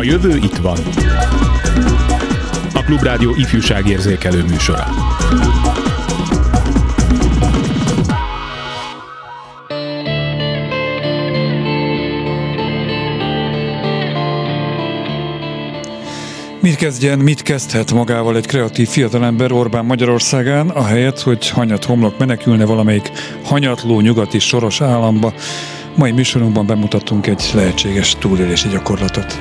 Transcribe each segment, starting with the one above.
A jövő itt van. A Klubrádió ifjúságérzékelő műsora. Mit kezdjen, mit kezdhet magával egy kreatív fiatalember Orbán Magyarországán, ahelyett, hogy hanyat homlok menekülne valamelyik hanyatló nyugati soros államba, mai műsorunkban bemutattunk egy lehetséges túlélési gyakorlatot.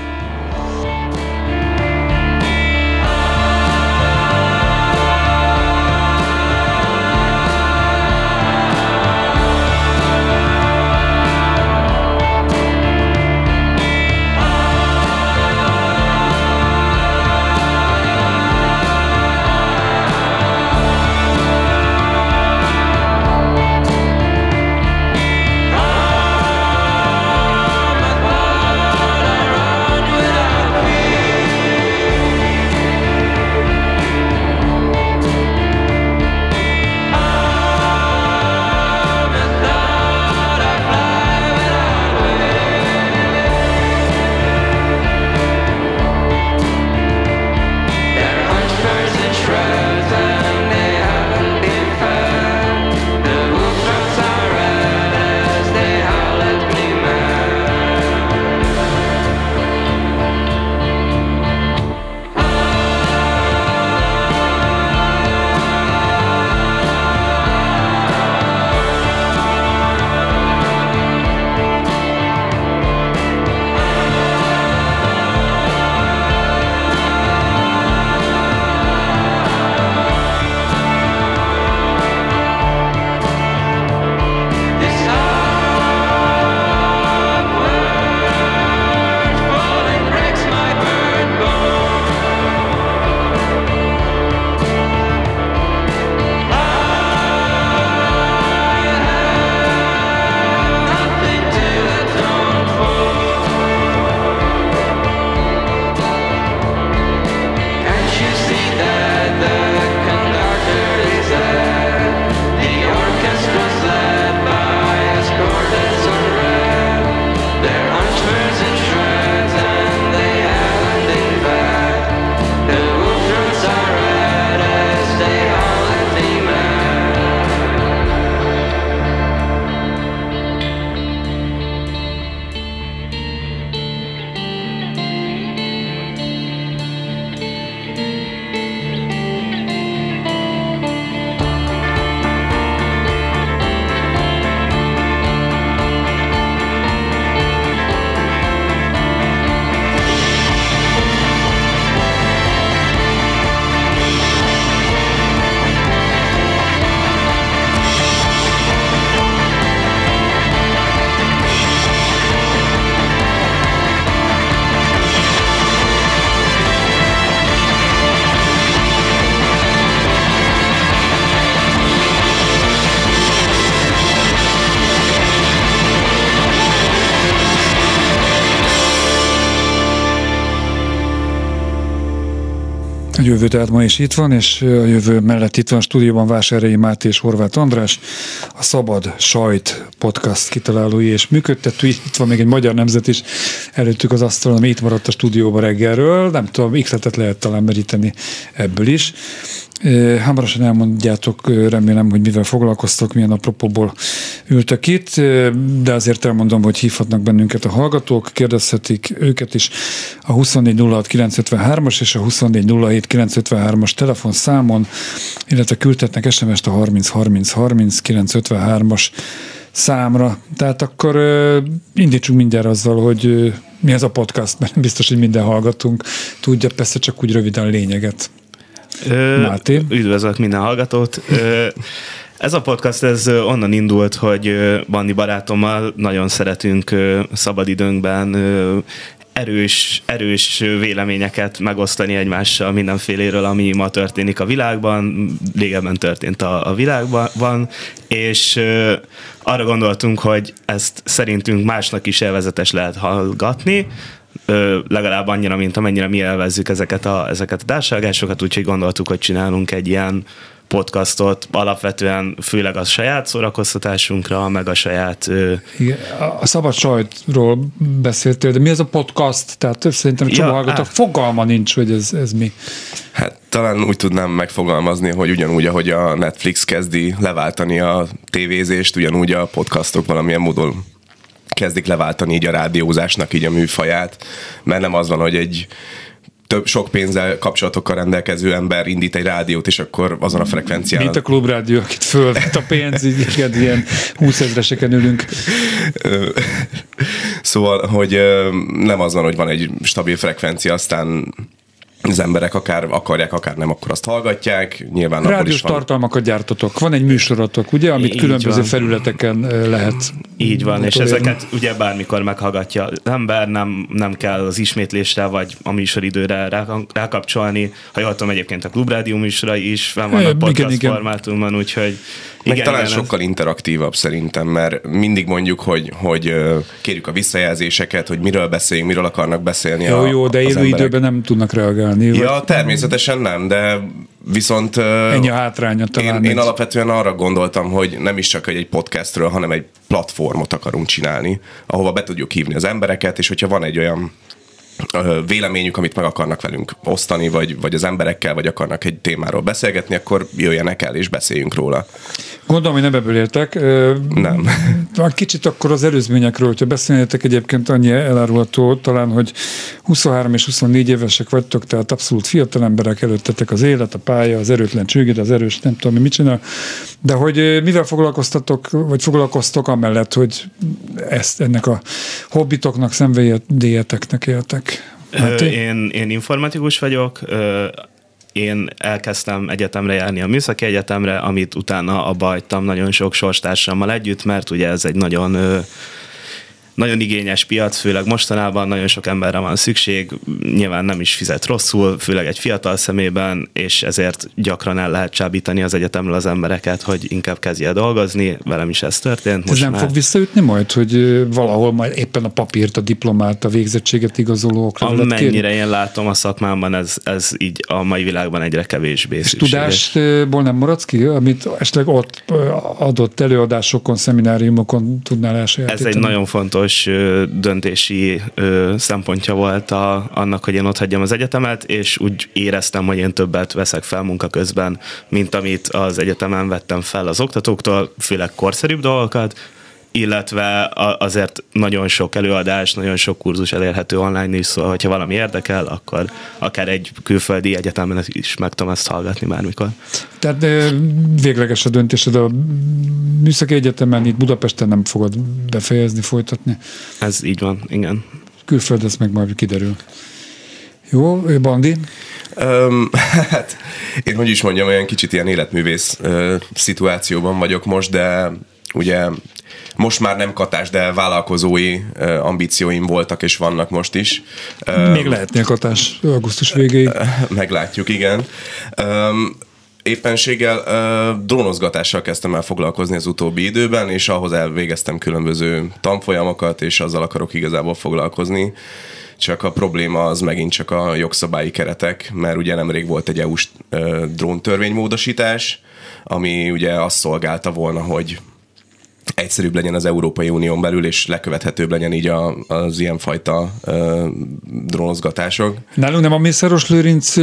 Jövő tehát ma is itt van, és a jövő mellett itt van a stúdióban Vásárhelyi Máté és Horváth András, a Szabad Sajt podcast kitalálói és működtetői. Itt van még egy magyar nemzet is előttük az asztalon, ami itt maradt a stúdióban reggelről. Nem tudom, x lehet talán meríteni ebből is. Hamarosan elmondjátok, remélem, hogy mivel foglalkoztok, milyen apropóból ültök itt, de azért elmondom, hogy hívhatnak bennünket a hallgatók, kérdezhetik őket is a 2406953-as és a 2407953-as telefonszámon, illetve küldhetnek SMS-t a 303030953-as számra. Tehát akkor indítsunk mindjárt azzal, hogy mi ez a podcast, mert biztos, hogy minden hallgatunk tudja, persze csak úgy röviden lényeget. Máté. Üdvözlök minden hallgatót. Ez a podcast ez onnan indult, hogy Bandi barátommal nagyon szeretünk szabadidőnkben erős, erős véleményeket megosztani egymással mindenféléről, ami ma történik a világban, régebben történt a, a világban, és ö, arra gondoltunk, hogy ezt szerintünk másnak is elvezetes lehet hallgatni, legalább annyira, mint amennyire mi elvezzük ezeket a, ezeket a társadalmásokat, úgyhogy gondoltuk, hogy csinálunk egy ilyen podcastot alapvetően főleg a saját szórakoztatásunkra, meg a saját... Igen, a szabad sajtról beszéltél, de mi ez a podcast? Tehát szerintem a csomó ja, fogalma nincs, hogy ez, ez mi. Hát talán úgy tudnám megfogalmazni, hogy ugyanúgy, ahogy a Netflix kezdi leváltani a tévézést, ugyanúgy a podcastok valamilyen módon kezdik leváltani így a rádiózásnak így a műfaját, mert nem az van, hogy egy több, sok pénzzel, kapcsolatokkal rendelkező ember indít egy rádiót, és akkor azon a frekvencián. Mint a klubrádió, akit fölvett a pénz, így ilyen 20 ezreseken ülünk. szóval, hogy nem az van, hogy van egy stabil frekvencia, aztán az emberek akár akarják, akár nem, akkor azt hallgatják. Nyilván Rádiós is van... tartalmakat gyártotok. Van egy műsorotok, ugye, amit Így különböző van. felületeken lehet. Így van, és ezeket ugye bármikor meghallgatja az ember, nem, nem kell az ismétlésre vagy a műsoridőre rá, rákapcsolni. Ha jól tudom, egyébként a klubrádió műsorai is van a podcast igen, formátumban, úgyhogy meg igen, talán igen, sokkal ez... interaktívabb szerintem, mert mindig mondjuk, hogy, hogy kérjük a visszajelzéseket, hogy miről beszéljünk, miről akarnak beszélni Jó, a, jó, de élő időben nem tudnak reagálni. Ja, vagy... természetesen nem, de viszont... Ennyi a hátránya talán. Én, én alapvetően arra gondoltam, hogy nem is csak egy podcastről, hanem egy platformot akarunk csinálni, ahova be tudjuk hívni az embereket, és hogyha van egy olyan véleményük, amit meg akarnak velünk osztani, vagy, vagy az emberekkel, vagy akarnak egy témáról beszélgetni, akkor jöjjenek el és beszéljünk róla. Gondolom, hogy nem ebből értek. Nem. Kicsit akkor az előzményekről, hogyha beszélnétek egyébként annyi elárulható talán, hogy 23 és 24 évesek vagytok, tehát abszolút fiatal emberek előttetek az élet, a pálya, az erőtlen csőgét, az erős, nem tudom, mit csinál. De hogy mivel foglalkoztatok, vagy foglalkoztok amellett, hogy ezt, ennek a hobbitoknak, szenvedélyeteknek éltek? Hát én, én informatikus vagyok, én elkezdtem egyetemre járni a Műszaki Egyetemre, amit utána abba hagytam nagyon sok sorstársammal együtt, mert ugye ez egy nagyon nagyon igényes piac, főleg mostanában nagyon sok emberre van szükség, nyilván nem is fizet rosszul, főleg egy fiatal szemében, és ezért gyakran el lehet csábítani az egyetemről az embereket, hogy inkább kezdje dolgozni, velem is ez történt. Most ez nem már... fog visszaütni majd, hogy valahol majd éppen a papírt, a diplomát, a végzettséget igazoló oklevelet Amennyire én látom a szakmámban, ez, ez így a mai világban egyre kevésbé És tudásból nem maradsz ki, amit esetleg ott adott előadásokon, szemináriumokon tudnál elsajátítani? Ez egy nagyon fontos fontos döntési szempontja volt a, annak, hogy én ott hagyjam az egyetemet, és úgy éreztem, hogy én többet veszek fel munka közben, mint amit az egyetemen vettem fel az oktatóktól, főleg korszerűbb dolgokat, illetve azért nagyon sok előadás, nagyon sok kurzus elérhető online is, szóval hogyha valami érdekel, akkor akár egy külföldi egyetemen is meg tudom ezt hallgatni bármikor. Tehát végleges a döntésed a Műszaki Egyetemen itt Budapesten nem fogod befejezni, folytatni? Ez így van, igen. Külföld, ez meg majd kiderül. Jó, Bandi? Um, hát én hogy is mondjam, olyan kicsit ilyen életművész uh, szituációban vagyok most, de ugye most már nem katás, de vállalkozói ambícióim voltak és vannak most is. Még lehetnél katás augusztus végéig. Meglátjuk, igen. éppenséggel drónozgatással kezdtem el foglalkozni az utóbbi időben, és ahhoz elvégeztem különböző tanfolyamokat, és azzal akarok igazából foglalkozni. Csak a probléma az megint csak a jogszabályi keretek, mert ugye nemrég volt egy EU-s dróntörvénymódosítás, ami ugye azt szolgálta volna, hogy egyszerűbb legyen az Európai Unión belül, és lekövethetőbb legyen így a, az ilyenfajta uh, drónozgatások. Nálunk nem a Mészáros Lőrinc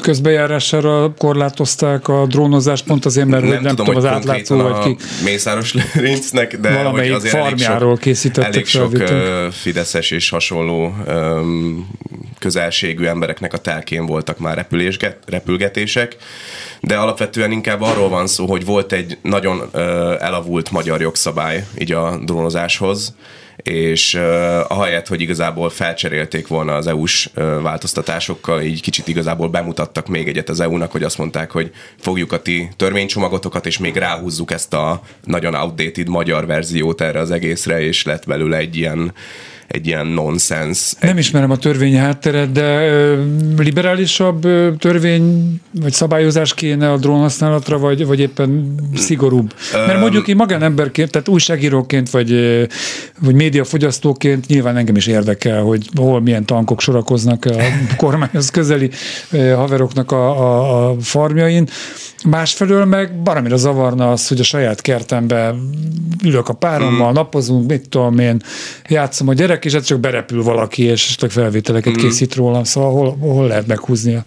közbejárására korlátozták a drónozást, pont azért, mert nem, nem tudom, az átlátszó vagy ki. Mészáros Lőrincnek, de valamelyik hogy azért farmjáról elég sok, készítettek elég sok uh, fideszes és hasonló um, közelségű embereknek a telkén voltak már repülgetések, de alapvetően inkább arról van szó, hogy volt egy nagyon uh, elavult magyar jogszabály így a drónozáshoz, és uh, ahelyett, hogy igazából felcserélték volna az EU-s uh, változtatásokkal, így kicsit igazából bemutattak még egyet az EU-nak, hogy azt mondták, hogy fogjuk a ti törvénycsomagotokat, és még ráhúzzuk ezt a nagyon outdated magyar verziót erre az egészre, és lett belőle egy ilyen egy ilyen nonsens. Nem ismerem a törvény hátteret, de liberálisabb törvény vagy szabályozás kéne a drónhasználatra, vagy, vagy éppen szigorúbb? Mert mondjuk én magánemberként, tehát újságíróként, vagy, vagy médiafogyasztóként nyilván engem is érdekel, hogy hol milyen tankok sorakoznak a kormányhoz közeli haveroknak a, a, a farmjain. Másfelől meg baromira zavarna az, hogy a saját kertemben ülök a párommal, mm. napozunk, mit tudom én, játszom a gyerek, és ez csak berepül valaki, és csak felvételeket mm. készít rólam, szóval hol, hol lehet meghúzni?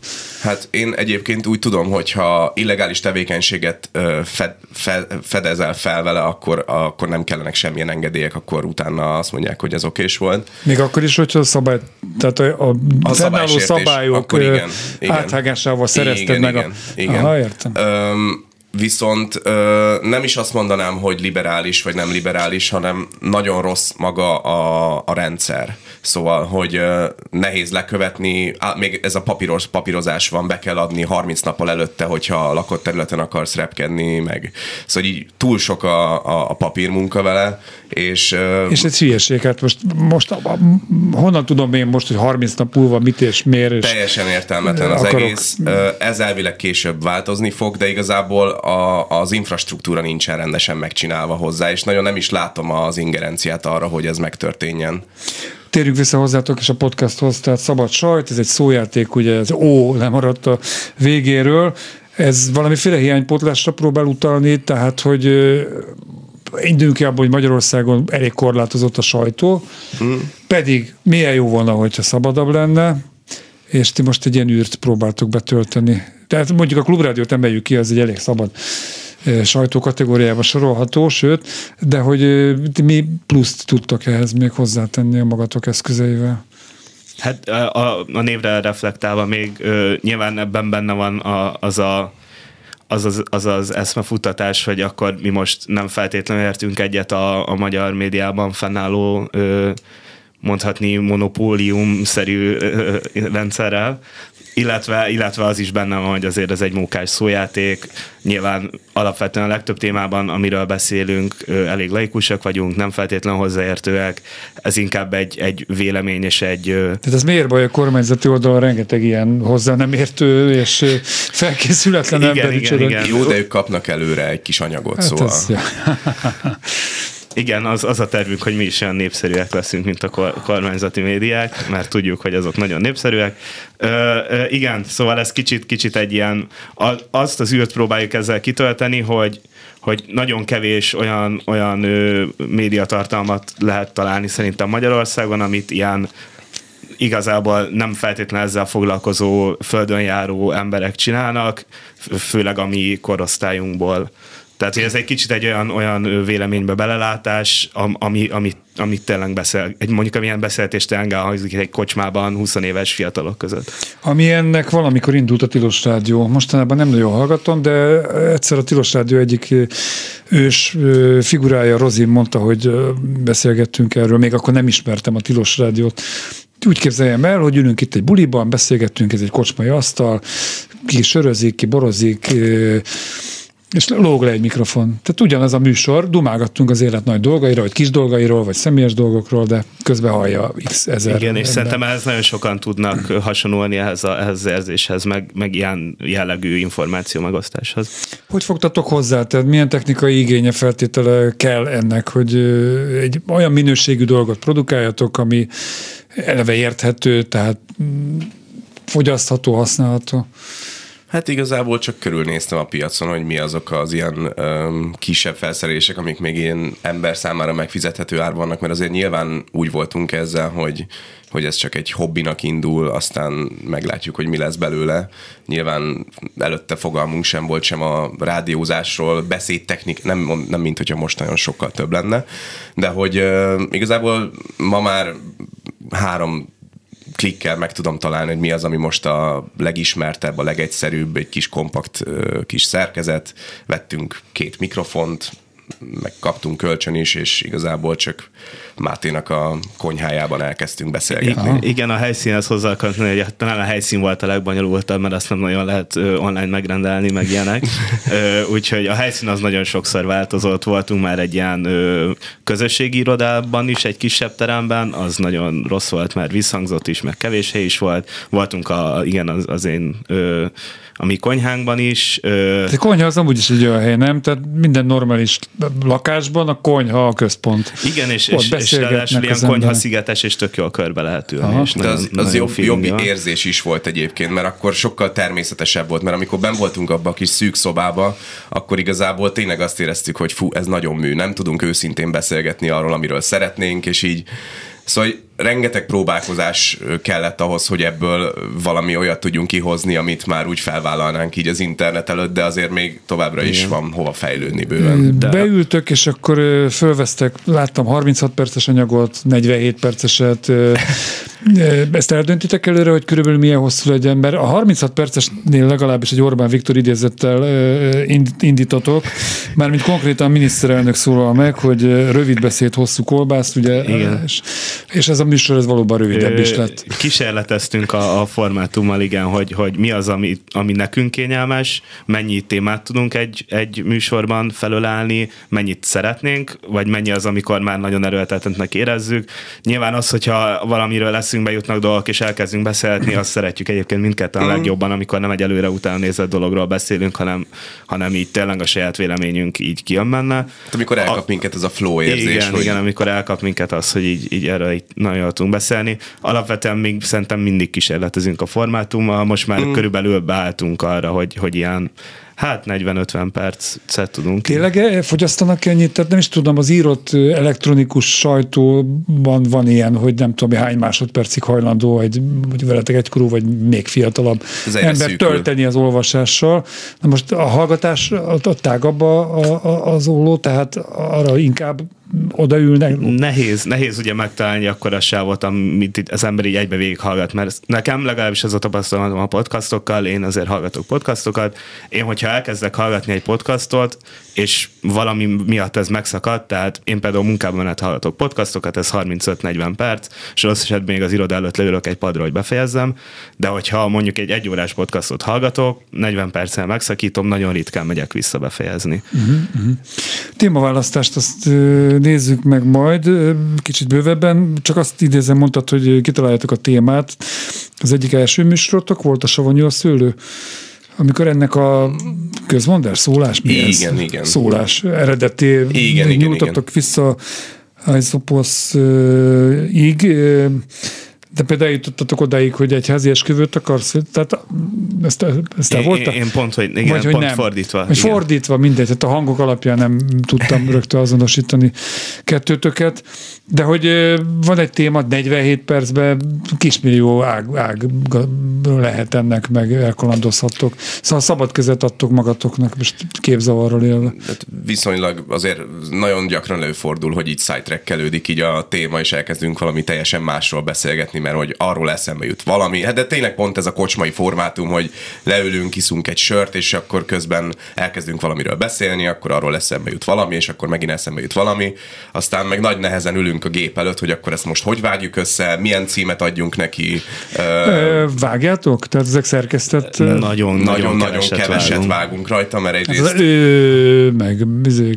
Hát én egyébként úgy tudom, hogyha illegális tevékenységet fed, fed, fedezel fel vele, akkor, akkor nem kellenek semmilyen engedélyek, akkor utána azt mondják, hogy ez okés volt. Még akkor is, hogyha a szabály, tehát a, a, a fennálló szabályok igen, igen. áthágásával szerezted igen, meg igen, a... Igen. Aha, értem. Öm, Viszont ö, nem is azt mondanám, hogy liberális vagy nem liberális, hanem nagyon rossz maga a, a rendszer. Szóval, hogy ö, nehéz lekövetni, á, még ez a papíros, papírozás van, be kell adni 30 nappal előtte, hogyha a lakott területen akarsz repkedni, meg szóval így túl sok a, a, a papírmunka vele, és... És ez hülyeség, hát most, most honnan tudom én most, hogy 30 nap múlva mit és miért? És teljesen értelmetlen az akarok. egész. Ez elvileg később változni fog, de igazából a, az infrastruktúra nincsen rendesen megcsinálva hozzá, és nagyon nem is látom az ingerenciát arra, hogy ez megtörténjen. Térjünk vissza hozzátok és a podcasthoz, tehát szabad sajt, ez egy szójáték, ugye ez ó, lemaradt a végéről. Ez valamiféle hiánypótlásra próbál utalni, tehát hogy indulunk ki abban, hogy Magyarországon elég korlátozott a sajtó, mm. pedig milyen jó volna, hogyha szabadabb lenne, és ti most egy ilyen űrt próbáltok betölteni. Tehát mondjuk a klubrádiót emeljük ki, az egy elég szabad sajtókategóriába sorolható, sőt, de hogy mi pluszt tudtok ehhez még hozzátenni a magatok eszközeivel? Hát a, a névre reflektálva még ö, nyilván ebben benne van a, az a az az, az az eszmefuttatás, hogy akkor mi most nem feltétlenül értünk egyet a, a magyar médiában fennálló ö, mondhatni monopólium-szerű rendszerrel, illetve, illetve az is benne van, hogy azért ez egy mókás szójáték. Nyilván alapvetően a legtöbb témában, amiről beszélünk, elég laikusak vagyunk, nem feltétlenül hozzáértőek. Ez inkább egy, egy vélemény és egy... Tehát ez miért baj a kormányzati oldalon rengeteg ilyen hozzá nem értő és felkészületlen igen, ember igen, igen. Jó, de ők kapnak előre egy kis anyagot, hát szóval... Ez, ja. Igen, az, az a tervünk, hogy mi is olyan népszerűek leszünk, mint a kormányzati médiák, mert tudjuk, hogy azok nagyon népszerűek. Ö, ö, igen, szóval ez kicsit, kicsit egy ilyen, azt az űrt próbáljuk ezzel kitölteni, hogy, hogy nagyon kevés olyan, olyan ö, médiatartalmat lehet találni szerintem Magyarországon, amit ilyen igazából nem feltétlenül ezzel foglalkozó földön járó emberek csinálnak, főleg a mi korosztályunkból. Tehát, hogy ez egy kicsit egy olyan, olyan véleménybe belelátás, ami, ami, ami tényleg beszél, egy, mondjuk amilyen beszéltés tényleg hangzik egy kocsmában 20 éves fiatalok között. Ami ennek valamikor indult a Tilos Rádió. Mostanában nem nagyon hallgatom, de egyszer a Tilos Rádió egyik ős figurája, Rozin mondta, hogy beszélgettünk erről, még akkor nem ismertem a Tilos Rádiót, úgy képzeljem el, hogy ülünk itt egy buliban, beszélgettünk, ez egy kocsmai asztal, ki sörözik, ki borozik, és lóg le egy mikrofon. Tehát ugyanaz a műsor, dumálgattunk az élet nagy dolgairól, vagy kis dolgairól, vagy személyes dolgokról, de közben hallja x ezer. Igen, és szerintem ehhez nagyon sokan tudnak hasonlulni ehhez, a, ehhez az érzéshez, meg, meg ilyen jellegű információ megosztáshoz. Hogy fogtatok hozzá? Tehát milyen technikai igénye feltétele kell ennek, hogy egy olyan minőségű dolgot produkáljatok, ami eleve érthető, tehát mm, fogyasztható, használható? Hát igazából csak körülnéztem a piacon, hogy mi azok az ilyen um, kisebb felszerelések, amik még ilyen ember számára megfizethető ár vannak, mert azért nyilván úgy voltunk ezzel, hogy, hogy ez csak egy hobbinak indul, aztán meglátjuk, hogy mi lesz belőle. Nyilván előtte fogalmunk sem volt sem a rádiózásról, beszédtechnik, nem, nem mint hogyha most nagyon sokkal több lenne, de hogy uh, igazából ma már három klikkel meg tudom találni, hogy mi az, ami most a legismertebb, a legegyszerűbb, egy kis kompakt kis szerkezet. Vettünk két mikrofont, meg kaptunk kölcsön is, és igazából csak Máténak a konyhájában elkezdtünk beszélgetni. Igen, igen a helyszínhez hozzá akartam hogy talán a helyszín volt a legbonyolultabb, mert azt nem nagyon lehet online megrendelni, meg ilyenek. Úgyhogy a helyszín az nagyon sokszor változott. Voltunk már egy ilyen közösségi irodában is, egy kisebb teremben, az nagyon rossz volt, mert visszhangzott is, meg kevés hely is volt. Voltunk a, igen, az, az én a mi konyhánkban is. A konyha az amúgy is egy olyan hely, nem? Tehát minden normális lakásban a konyha a központ. Igen, és, és, és ráadásul ilyen konyha szigetes, és tök jól körbe lehet ülni. Aha. És De az, nagyon, az jobb, jobb érzés is volt egyébként, mert akkor sokkal természetesebb volt, mert amikor ben voltunk abba a kis szűk szobába, akkor igazából tényleg azt éreztük, hogy fú, ez nagyon mű, nem tudunk őszintén beszélgetni arról, amiről szeretnénk, és így Szóval rengeteg próbálkozás kellett ahhoz, hogy ebből valami olyat tudjunk kihozni, amit már úgy felvállalnánk így az internet előtt, de azért még továbbra Igen. is van hova fejlődni bőven. De... Beültök, és akkor fölvesztek, láttam 36 perces anyagot, 47 perceset. Ezt eldöntitek előre, hogy körülbelül milyen hosszú legyen, mert a 36 percesnél legalábbis egy Orbán Viktor idézettel indítotok, mármint konkrétan a miniszterelnök szólal meg, hogy rövid beszéd, hosszú kolbász, ugye, Igen. És, és ez a műsor ez valóban rövidebb is lett. Kísérleteztünk a, a formátummal, igen, hogy, hogy mi az, ami, ami nekünk kényelmes, mennyi témát tudunk egy, egy műsorban felölállni, mennyit szeretnénk, vagy mennyi az, amikor már nagyon erőltetentnek érezzük. Nyilván az, hogyha valamiről leszünk, bejutnak dolgok, és elkezdünk beszélni, azt szeretjük egyébként mindketten a mhm. legjobban, amikor nem egy előre után nézett dologról beszélünk, hanem, hanem így tényleg a saját véleményünk így kijön benne. Hát amikor elkap a, minket ez a flow érzés. Igen, hogy... igen, amikor elkap minket az, hogy így, így erről itt nagyon jól tudunk beszélni. Alapvetően még szerintem mindig kísérletezünk a formátummal, most már mm. körülbelül beálltunk arra, hogy, hogy ilyen Hát 40-50 percet tudunk. Tényleg eh, fogyasztanak ennyit? Tehát nem is tudom, az írott eh, elektronikus sajtóban van ilyen, hogy nem tudom, hány másodpercig hajlandó egy, vagy veletek egykorú, vagy még fiatalabb ember szűkül. tölteni az olvasással. Na most a hallgatás a, tágabb a, a, az olló, tehát arra inkább odaülnek. Nehéz, nehéz ugye megtalálni akkor a sávot, amit itt az ember így egybe végighallgat, mert nekem legalábbis ez a tapasztalatom a podcastokkal, én azért hallgatok podcastokat. Én, hogyha elkezdek hallgatni egy podcastot, és valami miatt ez megszakadt, tehát én például munkában menet hallgatok podcastokat, ez 35-40 perc, és rossz esetben még az iroda előtt leülök egy padra, hogy befejezzem, de hogyha mondjuk egy egyórás podcastot hallgatok, 40 perccel megszakítom, nagyon ritkán megyek vissza befejezni. Uh-huh. Témaválasztást azt nézzük meg majd kicsit bővebben, csak azt idézem, mondtad, hogy kitaláljátok a témát. Az egyik első műsorotok volt a Savanyú a szőlő. Amikor ennek a közmondás, szólás, mi igen, ez? Igen, igen. Szólás eredeti igen, nyújtottak igen. vissza Aizoposz-ig, de például eljutottatok odáig, hogy egy házi esküvőt akarsz, tehát ezt, ezt te volt? Én, én pont, hogy, igen, Vagy, hogy pont nem. fordítva. Vagy fordítva, mindegy, tehát a hangok alapján nem tudtam rögtön azonosítani kettőtöket, de hogy van egy téma, 47 percben kismillió ág, ág lehet ennek, meg elkalandozhattok. Szóval szabad kezet adtok magatoknak, most képzavarral élve. Hát viszonylag azért nagyon gyakran előfordul, hogy így sidetrack így a téma, és elkezdünk valami teljesen másról beszélgetni, mert hogy arról eszembe jut valami. Hát de tényleg pont ez a kocsmai formátum, hogy leülünk, iszunk egy sört, és akkor közben elkezdünk valamiről beszélni, akkor arról eszembe jut valami, és akkor megint eszembe jut valami. Aztán meg nagy nehezen ülünk a gép előtt, hogy akkor ezt most hogy vágjuk össze, milyen címet adjunk neki. Vágjátok? Tehát ezek szerkesztett? Nagyon, nagyon, nagyon, nagyon keveset, keveset vágunk. vágunk rajta, mert egyrészt... Ez, ö, meg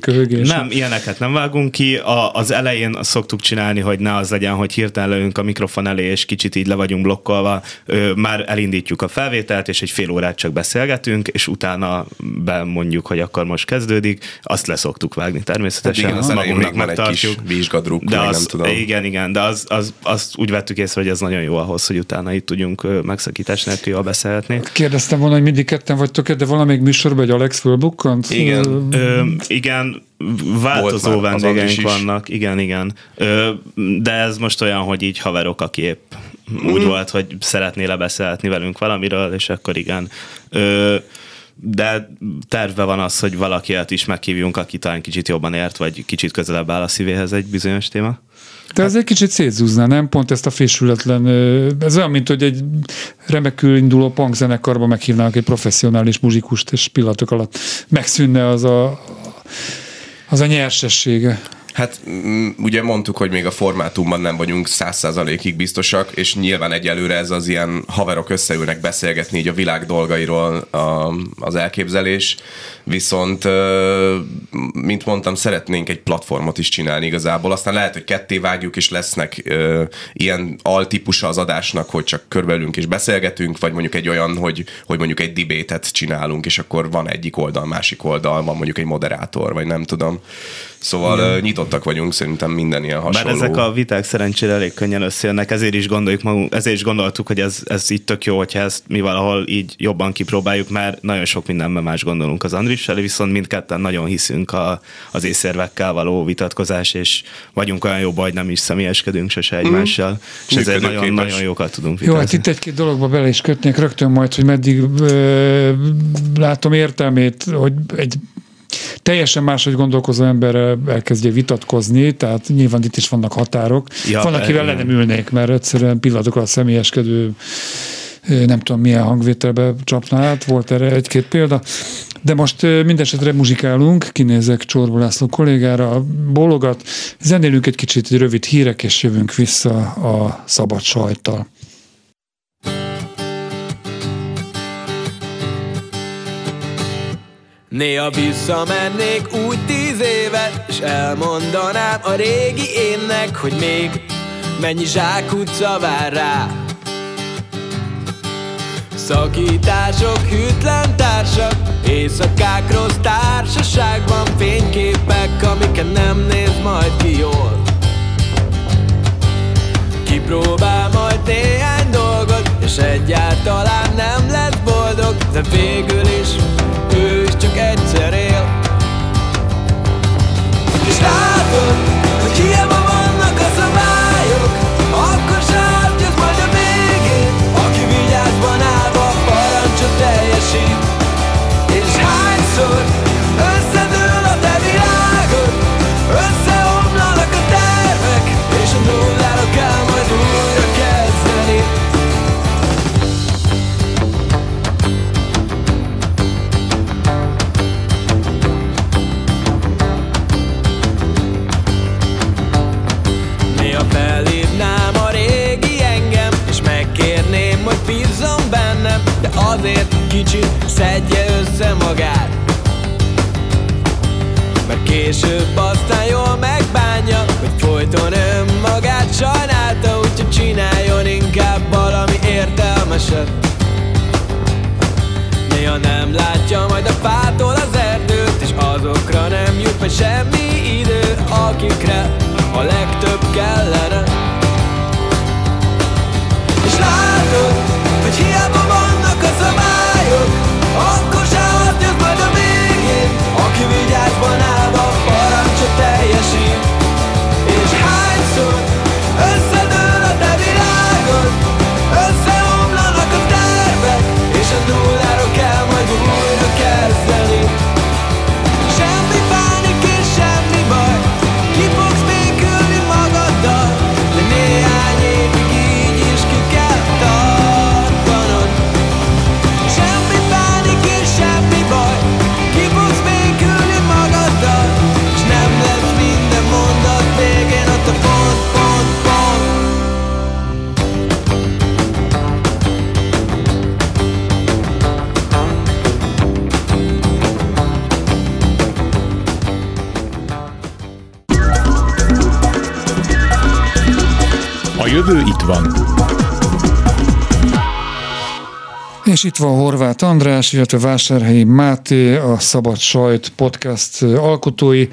köhögés. Nem, ilyeneket nem vágunk ki. A, az elején szoktuk csinálni, hogy ne az legyen, hogy hirtelen leülünk a mikrofon elé, és kicsit így le vagyunk blokkolva. Ö, már elindítjuk a felvételt, és egy fél órát csak beszélgetünk, és utána bemondjuk, hogy akkor most kezdődik. Azt leszoktuk vágni természetesen. Hát igen, az magunknak megtartjuk. Egy kis vizsgadruk, de az, nem tudom. Igen, igen, de az, az, azt úgy vettük észre, hogy ez nagyon jó ahhoz, hogy utána itt tudjunk megszakítás nélkül jól beszélhetni. Kérdeztem volna, hogy mindig ketten vagytok de valamelyik műsorban egy Alex fölbukkant? Igen. Ö, igen, változó vendégeink vannak, igen, igen. Ö, de ez most olyan, hogy így haverok, aki épp mm. úgy volt, hogy szeretné lebeszélhetni velünk valamiről, és akkor igen. Ö, de terve van az, hogy valakiet is meghívjunk, aki talán kicsit jobban ért, vagy kicsit közelebb áll a szívéhez egy bizonyos téma. De ez egy kicsit szétzúzná, nem? Pont ezt a fésületlen, ez olyan, mint hogy egy remekül induló punk zenekarba meghívnának egy professzionális muzsikust, és pillanatok alatt megszűnne az a, az a nyersessége. Hát mm, ugye mondtuk, hogy még a formátumban nem vagyunk száz százalékig biztosak, és nyilván egyelőre ez az ilyen haverok összeülnek beszélgetni így a világ dolgairól a, az elképzelés, viszont mint mondtam, szeretnénk egy platformot is csinálni igazából, aztán lehet, hogy ketté vágjuk, és lesznek ilyen altípusa az adásnak, hogy csak körbeülünk és beszélgetünk, vagy mondjuk egy olyan, hogy, hogy mondjuk egy dibétet csinálunk, és akkor van egyik oldal, másik oldal, van mondjuk egy moderátor, vagy nem tudom. Szóval Igen. nyitottak vagyunk szerintem minden ilyen hasonló. Bár ezek a viták szerencsére elég könnyen összejönnek, ezért is gondoljuk magunk, ezért is gondoltuk, hogy ez, ez így tök jó, hogyha ezt mi valahol így jobban kipróbáljuk, mert nagyon sok mindenben más gondolunk az Andrissel, viszont mindketten nagyon hiszünk a, az észérvekkel való vitatkozás, és vagyunk olyan jó hogy nem is személyeskedünk sose egymással, mm. és ezért nagyon, nagyon jókat tudunk vitázni. Jó, hát itt egy-két dologba bele is kötnék rögtön majd, hogy meddig ö, látom értelmét, hogy egy teljesen máshogy gondolkozó ember elkezdje vitatkozni, tehát nyilván itt is vannak határok. Ja, Van, akivel le nem ülnék, mert egyszerűen pillanatokra a személyeskedő nem tudom milyen hangvételbe csapná át, volt erre egy-két példa. De most mindesetre muzsikálunk, kinézek Csorba László kollégára, bólogat, zenélünk egy kicsit egy rövid hírek, és jövünk vissza a szabad sajttal. Néha visszamennék úgy tíz évet És elmondanám a régi énnek Hogy még mennyi zsákutca vár rá. Szakítások, hűtlen társak Éjszakák rossz társaságban Fényképek, amiket nem néz majd ki jól. Kipróbál majd néhány dolgot És egyáltalán nem lesz boldog De végül is ő is csak egyszer él. És látod, hogy hiába azért kicsit szedje össze magát. Mert később aztán jól megbánja Hogy folyton önmagát sajnálta Úgyhogy csináljon inkább valami értelmeset. Néha nem látja majd a fától az erdőt És azokra nem jut meg semmi idő Akikre van. És itt van Horváth András, illetve Vásárhelyi Máté, a Szabad Sajt podcast alkotói.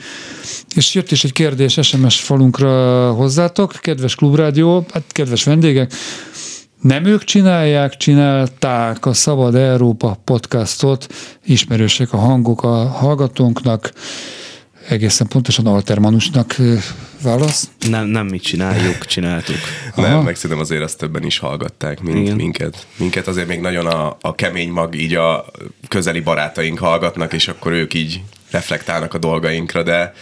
És jött is egy kérdés SMS falunkra hozzátok, kedves klubrádió, hát kedves vendégek, nem ők csinálják, csinálták a Szabad Európa podcastot, ismerősek a hangok a hallgatónknak, egészen pontosan Altermanusnak válasz. Nem, nem mi csináljuk, csináltuk. Nem, meg szerintem azért azt többen is hallgatták, mint Igen. minket. Minket azért még nagyon a, a kemény mag, így a közeli barátaink hallgatnak, és akkor ők így reflektálnak a dolgainkra, de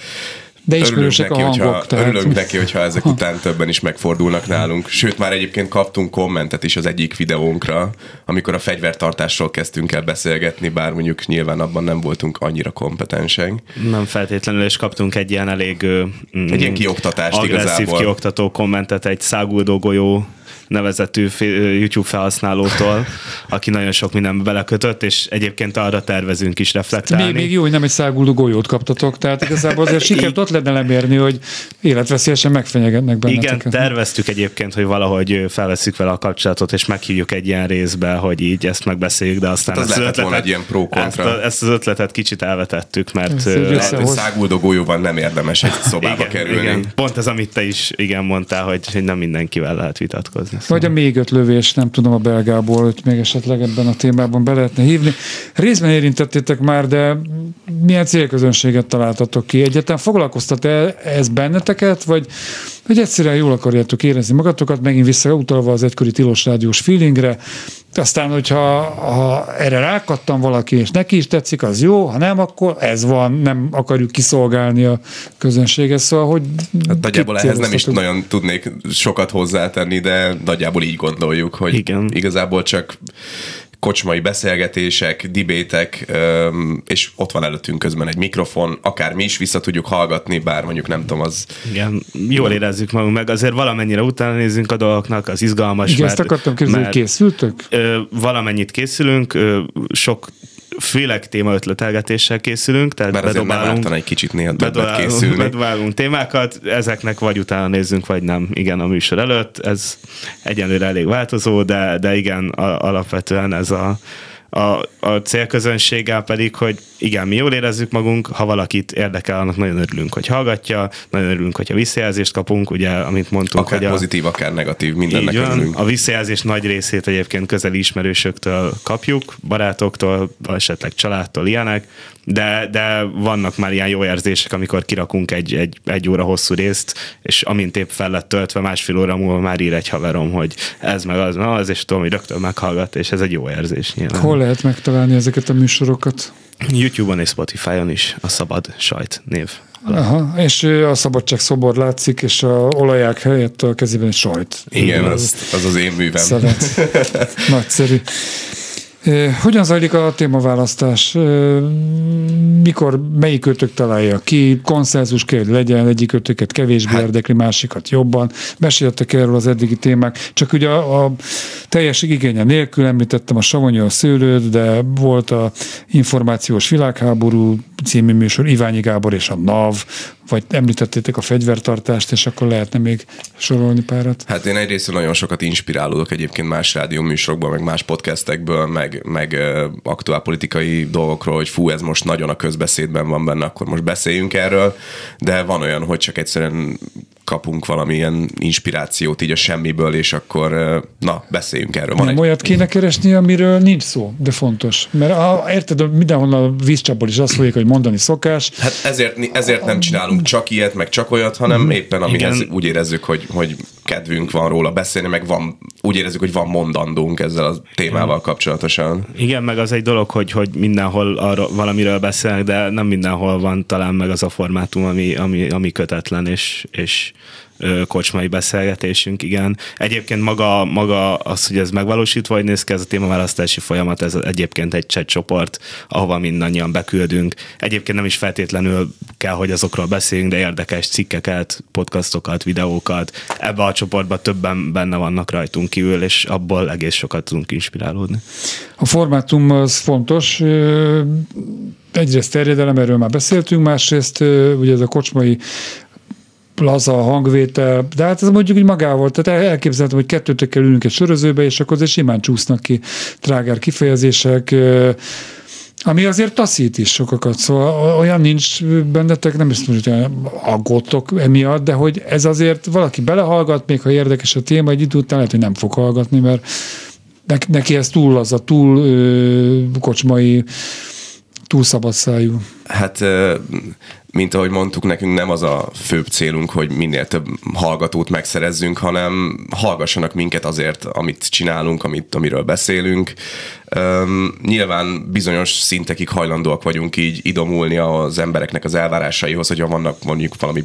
De Örülünk ismerősek neki, a hangok. hogyha, tehát- örülünk neki, hogyha ezek után többen is megfordulnak nálunk. Sőt, már egyébként kaptunk kommentet is az egyik videónkra, amikor a fegyvertartásról kezdtünk el beszélgetni, bár mondjuk nyilván abban nem voltunk annyira kompetensek. Nem feltétlenül, és kaptunk egy ilyen elég mm, Egy ilyen kioktatást agresszív igazából. kioktató kommentet egy száguldó golyó nevezetű YouTube felhasználótól, aki nagyon sok mindenbe belekötött, és egyébként arra tervezünk is reflektálni. Még, még jó, hogy nem egy száguldó golyót kaptatok, tehát igazából azért sikert ott lenne lemérni, hogy életveszélyesen megfenyegetnek Igen, benneteket. terveztük egyébként, hogy valahogy felveszük vele a kapcsolatot, és meghívjuk egy ilyen részbe, hogy így ezt megbeszéljük, de aztán Hát az ezt, az volna egy ilyen pro-kontra. ezt, a- ezt az ötletet kicsit elvetettük, mert Lehet, hogy száguldó golyóval nem érdemes egy szobába igen, kerülni. igen. Pont ez, amit te is igen mondtál, hogy, hogy nem mindenkivel lehet vitatkozni. Vagy a még öt lövés, nem tudom a belgából, hogy még esetleg ebben a témában be lehetne hívni. Részben érintettétek már, de milyen célközönséget találtatok ki? Egyáltalán foglalkoztat-e ez benneteket, vagy, vagy egyszerűen jól akarjátok érezni magatokat, megint visszautalva az egykori tilos rádiós feelingre, aztán, hogyha ha erre rákattam valaki, és neki is tetszik, az jó, ha nem, akkor ez van, nem akarjuk kiszolgálni a közönséget, szóval, hogy Hát nagyjából ehhez nem is nagyon tudnék sokat hozzátenni, de nagyjából így gondoljuk, hogy Igen. igazából csak kocsmai beszélgetések, dibétek, és ott van előttünk közben egy mikrofon, akár mi is vissza tudjuk hallgatni, bár mondjuk nem tudom, az Igen, jól érezzük magunk meg, azért valamennyire utána nézünk a dolgoknak, az izgalmas. Igen, ezt akartam kérdezni, hogy készültök? Ö, valamennyit készülünk, ö, sok főleg témaötletelgetéssel készülünk, tehát Mert bedobálunk, ártana egy kicsit néha bedobálunk, készülni. bedobálunk témákat, ezeknek vagy utána nézzünk, vagy nem. Igen, a műsor előtt, ez egyenlőre elég változó, de, de igen, a, alapvetően ez a, a, a célközönséggel pedig, hogy igen, mi jól érezzük magunk, ha valakit érdekel, annak nagyon örülünk, hogy hallgatja, nagyon örülünk, hogyha visszajelzést kapunk, ugye, amit mondtunk, Akár hogy a, pozitív, akár negatív, mindennek így van. örülünk. A visszajelzés nagy részét egyébként közeli ismerősöktől kapjuk, barátoktól, esetleg családtól, ilyenek, de, de vannak már ilyen jó érzések, amikor kirakunk egy, egy, egy óra hosszú részt, és amint épp fel lett töltve, másfél óra múlva már ír egy haverom, hogy ez meg az, meg az, és tudom, hogy rögtön meghallgat, és ez egy jó érzés nyilván. Hol lehet megtalálni ezeket a műsorokat? YouTube-on és Spotify-on is a Szabad Sajt név. Aha, és a szabadság szobor látszik, és a olaják helyett a kezében egy sajt. Igen, az, az az én művem. Szeret. Nagyszerű. Hogyan zajlik a témaválasztás? Mikor melyik kötök találja ki? Konszenzus kell, hogy legyen, egyik kötöket kevésbé hát. érdekli, másikat jobban. Meséltek erről az eddigi témák. Csak ugye a, a teljes igénye nélkül említettem a Savonyi a szőlőt, de volt a Információs Világháború című műsor, Iványi Gábor és a NAV, vagy említettétek a fegyvertartást, és akkor lehetne még sorolni párat. Hát én egyrészt nagyon sokat inspirálódok egyébként más rádió műsorokból, meg más podcastekből, meg, meg aktuál politikai dolgokról, hogy fú, ez most nagyon a közbeszédben van benne, akkor most beszéljünk erről, de van olyan, hogy csak egyszerűen kapunk valamilyen inspirációt így a semmiből, és akkor na, beszéljünk erről. Van Nem egy, olyat kéne keresni, amiről nincs szó, de fontos. Mert a, érted, mindenhol a vízcsapból is azt fogják, hogy mondani szokás. Hát ezért, ezért nem csinálunk csak ilyet, meg csak olyat, hanem éppen amihez Igen. úgy érezzük, hogy, hogy kedvünk van róla beszélni, meg van, úgy érezzük, hogy van mondandónk ezzel a témával kapcsolatosan. Igen, meg az egy dolog, hogy, hogy mindenhol arra, valamiről beszélnek, de nem mindenhol van talán meg az a formátum, ami, ami, ami kötetlen és, és kocsmai beszélgetésünk, igen. Egyébként maga, maga az, hogy ez megvalósítva, hogy néz ki ez a témaválasztási folyamat, ez egyébként egy chat csoport, ahova mindannyian beküldünk. Egyébként nem is feltétlenül kell, hogy azokról beszéljünk, de érdekes cikkeket, podcastokat, videókat. Ebbe a csoportba többen benne vannak rajtunk kívül, és abból egész sokat tudunk inspirálódni. A formátum az fontos. Egyrészt terjedelem, erről már beszéltünk, másrészt ugye ez a kocsmai laza hangvétel, de hát ez mondjuk úgy magával, tehát el- elképzelhetem, hogy kettőtökkel ülünk egy sörözőbe, és akkor azért simán csúsznak ki trágár kifejezések, ami azért taszít is sokakat, szóval olyan nincs bennetek, nem is tudom, hogy aggódtok emiatt, de hogy ez azért valaki belehallgat, még ha érdekes a téma, egy idő után lehet, hogy nem fog hallgatni, mert nek- neki ez túl az a túl ö, kocsmai túl szabadszájú. Hát mint ahogy mondtuk, nekünk nem az a főbb célunk, hogy minél több hallgatót megszerezzünk, hanem hallgassanak minket azért, amit csinálunk, amit, amiről beszélünk. Üm, nyilván bizonyos szintekig hajlandóak vagyunk így idomulni az embereknek az elvárásaihoz, hogyha vannak mondjuk valami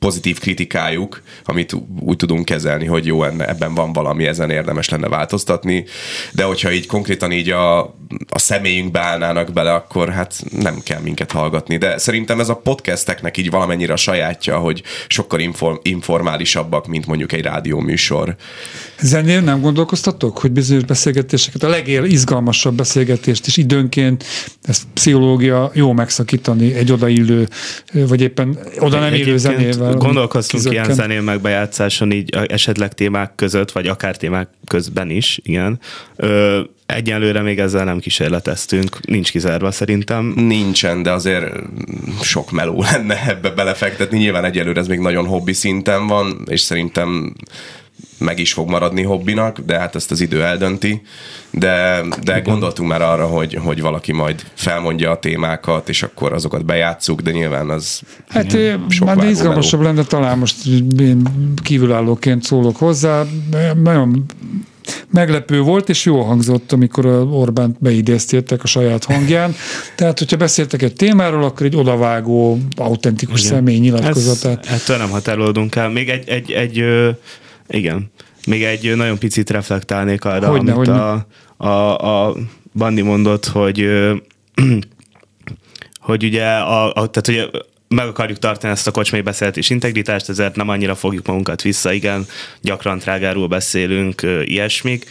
pozitív kritikájuk, amit úgy tudunk kezelni, hogy jó, ebben van valami, ezen érdemes lenne változtatni, de hogyha így konkrétan így a, a személyünkbe állnának bele, akkor hát nem kell minket hallgatni. De szerintem ez a podcasteknek így valamennyire a sajátja, hogy sokkal inform, informálisabbak, mint mondjuk egy rádióműsor. Zenél nem gondolkoztatok, hogy bizonyos beszélgetéseket, a legizgalmasabb beszélgetést is időnként, ezt pszichológia jó megszakítani egy odaillő, vagy éppen oda nem illő zenével Gondolkoztunk ilyen zenén megbejátszáson így esetleg témák között, vagy akár témák közben is, igen. Ö, egyelőre még ezzel nem kísérleteztünk, nincs kizárva szerintem. Nincsen, de azért sok meló lenne ebbe belefektetni. Nyilván egyelőre ez még nagyon hobbi szinten van, és szerintem meg is fog maradni hobbinak, de hát ezt az idő eldönti. De, de gondoltunk már arra, hogy, hogy valaki majd felmondja a témákat, és akkor azokat bejátszuk, de nyilván az Hát sok már izgalmasabb lenne, talán most én kívülállóként szólok hozzá. Nagyon meglepő volt, és jó hangzott, amikor Orbánt beidéztétek a saját hangján. Tehát, hogyha beszéltek egy témáról, akkor egy odavágó, autentikus Igen. személy nyilatkozatát. Ez, ettől nem határolódunk el. Még egy, egy, egy, egy igen. Még egy nagyon picit reflektálnék arra, hogyne, amit hogyne. A, a, a Bandi mondott, hogy hogy ugye, a, a, tehát hogy meg akarjuk tartani ezt a kocsmai beszélgetés integritást, ezért nem annyira fogjuk magunkat vissza, igen, gyakran trágáról beszélünk, ilyesmik,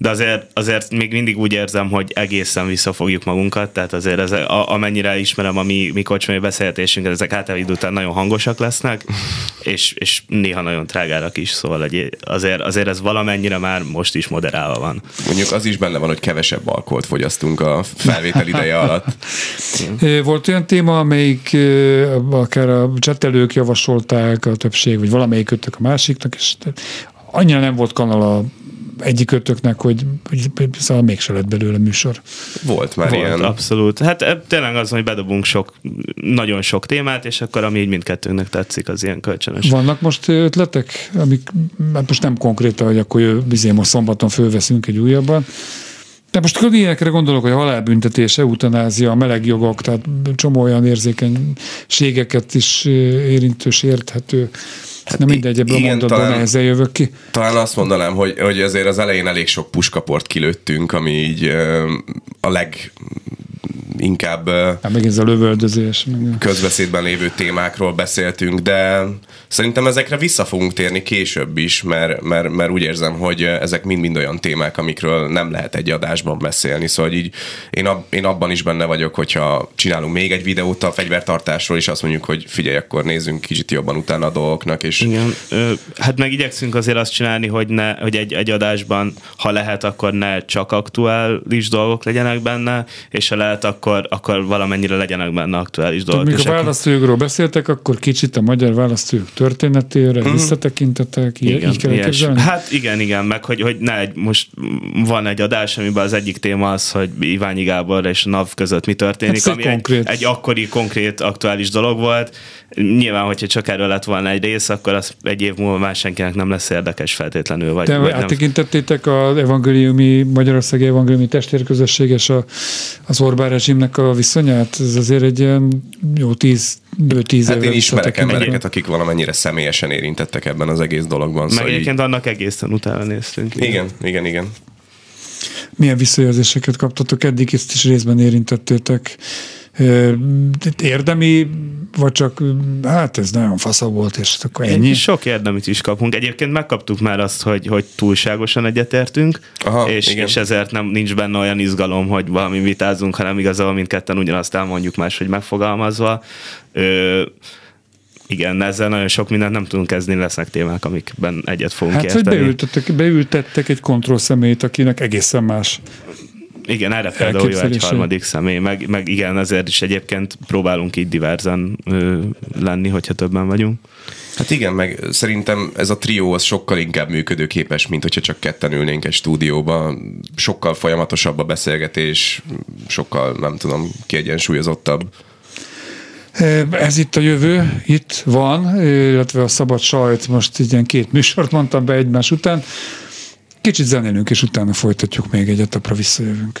de azért, azért még mindig úgy érzem, hogy egészen visszafogjuk magunkat, tehát azért ez, a, amennyire ismerem a mi, mi kocsmai beszélgetésünket, ezek általában idő után nagyon hangosak lesznek, és, és néha nagyon trágárak is, szóval egy, azért, azért ez valamennyire már most is moderálva van. Mondjuk az is benne van, hogy kevesebb alkoholt fogyasztunk a felvétel ideje alatt. Volt olyan téma, amelyik akár a csetelők javasolták, a többség, vagy valamelyik a másiknak, és annyira nem volt kanal a egyik ötöknek, hogy, hogy szóval mégse lett belőle műsor. Volt már Volt, ilyen. abszolút. Hát e, tényleg az, hogy bedobunk sok, nagyon sok témát, és akkor ami így mindkettőnknek tetszik, az ilyen kölcsönös. Vannak most ötletek, amik hát most nem konkrétan, hogy akkor bizony most szombaton fölveszünk egy újabban, de most ilyenekre gondolok, hogy a halálbüntetés, eutanázia, a meleg jogok, tehát csomó olyan érzékenységeket is érintő, sérthető Hát nem mindegy, ebből igen, mondatban talán, nehezen jövök ki. Talán azt mondanám, hogy, hogy azért az elején elég sok puskaport kilőttünk, ami így a leg inkább hát meg ez a lövöldözés. közbeszédben lévő témákról beszéltünk, de szerintem ezekre vissza fogunk térni később is, mert, mert, mert úgy érzem, hogy ezek mind-mind olyan témák, amikről nem lehet egy adásban beszélni, szóval így én, ab, én abban is benne vagyok, hogyha csinálunk még egy videót a fegyvertartásról, és azt mondjuk, hogy figyelj, akkor nézzünk kicsit jobban utána a dolgoknak. És... Igen, hát meg igyekszünk azért azt csinálni, hogy, ne, hogy egy, egy adásban, ha lehet, akkor ne csak aktuális dolgok legyenek benne, és ha lehet, akkor akkor, akkor valamennyire legyenek benne aktuális dolgok. Mikor a választójogról beszéltek, akkor kicsit a magyar választójog történetére mm. visszatekintetek, igen, így kell. Hát igen, igen, meg hogy, hogy ne egy, most van egy adás, amiben az egyik téma az, hogy Iványi Gábor és NAV között mi történik, hát ami egy, egy akkori konkrét aktuális dolog volt, Nyilván, hogyha csak erről lett volna egy rész, akkor az egy év múlva már senkinek nem lesz érdekes feltétlenül. Vagy, De vagy áttekintettétek az evangéliumi, Magyarországi evangéliumi testvérközösség és a, az Orbán rezsimnek a viszonyát? Ez azért egy ilyen jó tíz, bő tíz Hát én ismerek embereket, akik valamennyire személyesen érintettek ebben az egész dologban. Meg szóval egyébként így... annak egészen utána néztünk. Igen, igen, igen. igen. Milyen visszajelzéseket kaptatok? Eddig ezt is részben érintettétek érdemi, vagy csak hát ez nagyon fasza volt, és akkor ennyi? Sok érdemit is kapunk. Egyébként megkaptuk már azt, hogy, hogy túlságosan egyetértünk, Aha, és, és ezért nem, nincs benne olyan izgalom, hogy valami vitázunk, hanem igazából mindketten ugyanazt elmondjuk más, hogy megfogalmazva. Ö, igen, ezzel nagyon sok mindent nem tudunk kezdeni, lesznek témák, amikben egyet fogunk hát, érteni. hogy beültettek, beültettek egy kontrollszemélyt, akinek egészen más Igen, erre például jó egy harmadik személy, meg, meg igen, ezért is egyébként próbálunk így diverzen ö, lenni, hogyha többen vagyunk. Hát igen, meg szerintem ez a trió az sokkal inkább működőképes, mint hogyha csak ketten ülnénk egy stúdióba. Sokkal folyamatosabb a beszélgetés, sokkal, nem tudom, kiegyensúlyozottabb. Ez itt a jövő, itt van, illetve a szabad sajt, most ilyen két műsort mondtam be egymás után. Kicsit zenélünk, és utána folytatjuk még egyet, apra visszajövünk.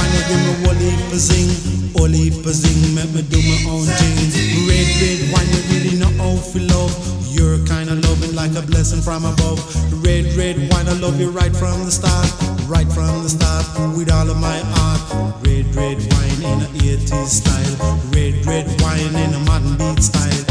heap of zing. Whole heap zing, make me do my own thing. Red, red wine, you really know how to love. You're kind of loving like a blessing from above. Red, red wine, I love you right from the start. Right from the start, with all of my heart. Red, red wine in a 80s style. Red, red wine in a modern beat style.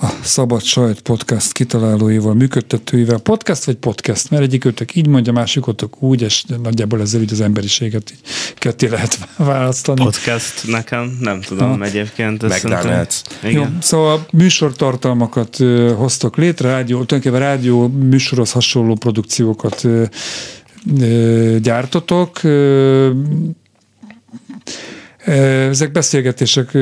a Szabad Sajt Podcast kitalálóival, működtetőivel. Podcast vagy podcast? Mert egyikőtök így mondja, másikötök úgy, és nagyjából ezzel így az emberiséget így ketté lehet választani. Podcast nekem, nem tudom ha. egyébként. McDonald's. Jó, szóval műsortartalmakat hoztok létre, rádió, tulajdonképpen rádió műsorhoz hasonló produkciókat gyártotok. Ezek beszélgetések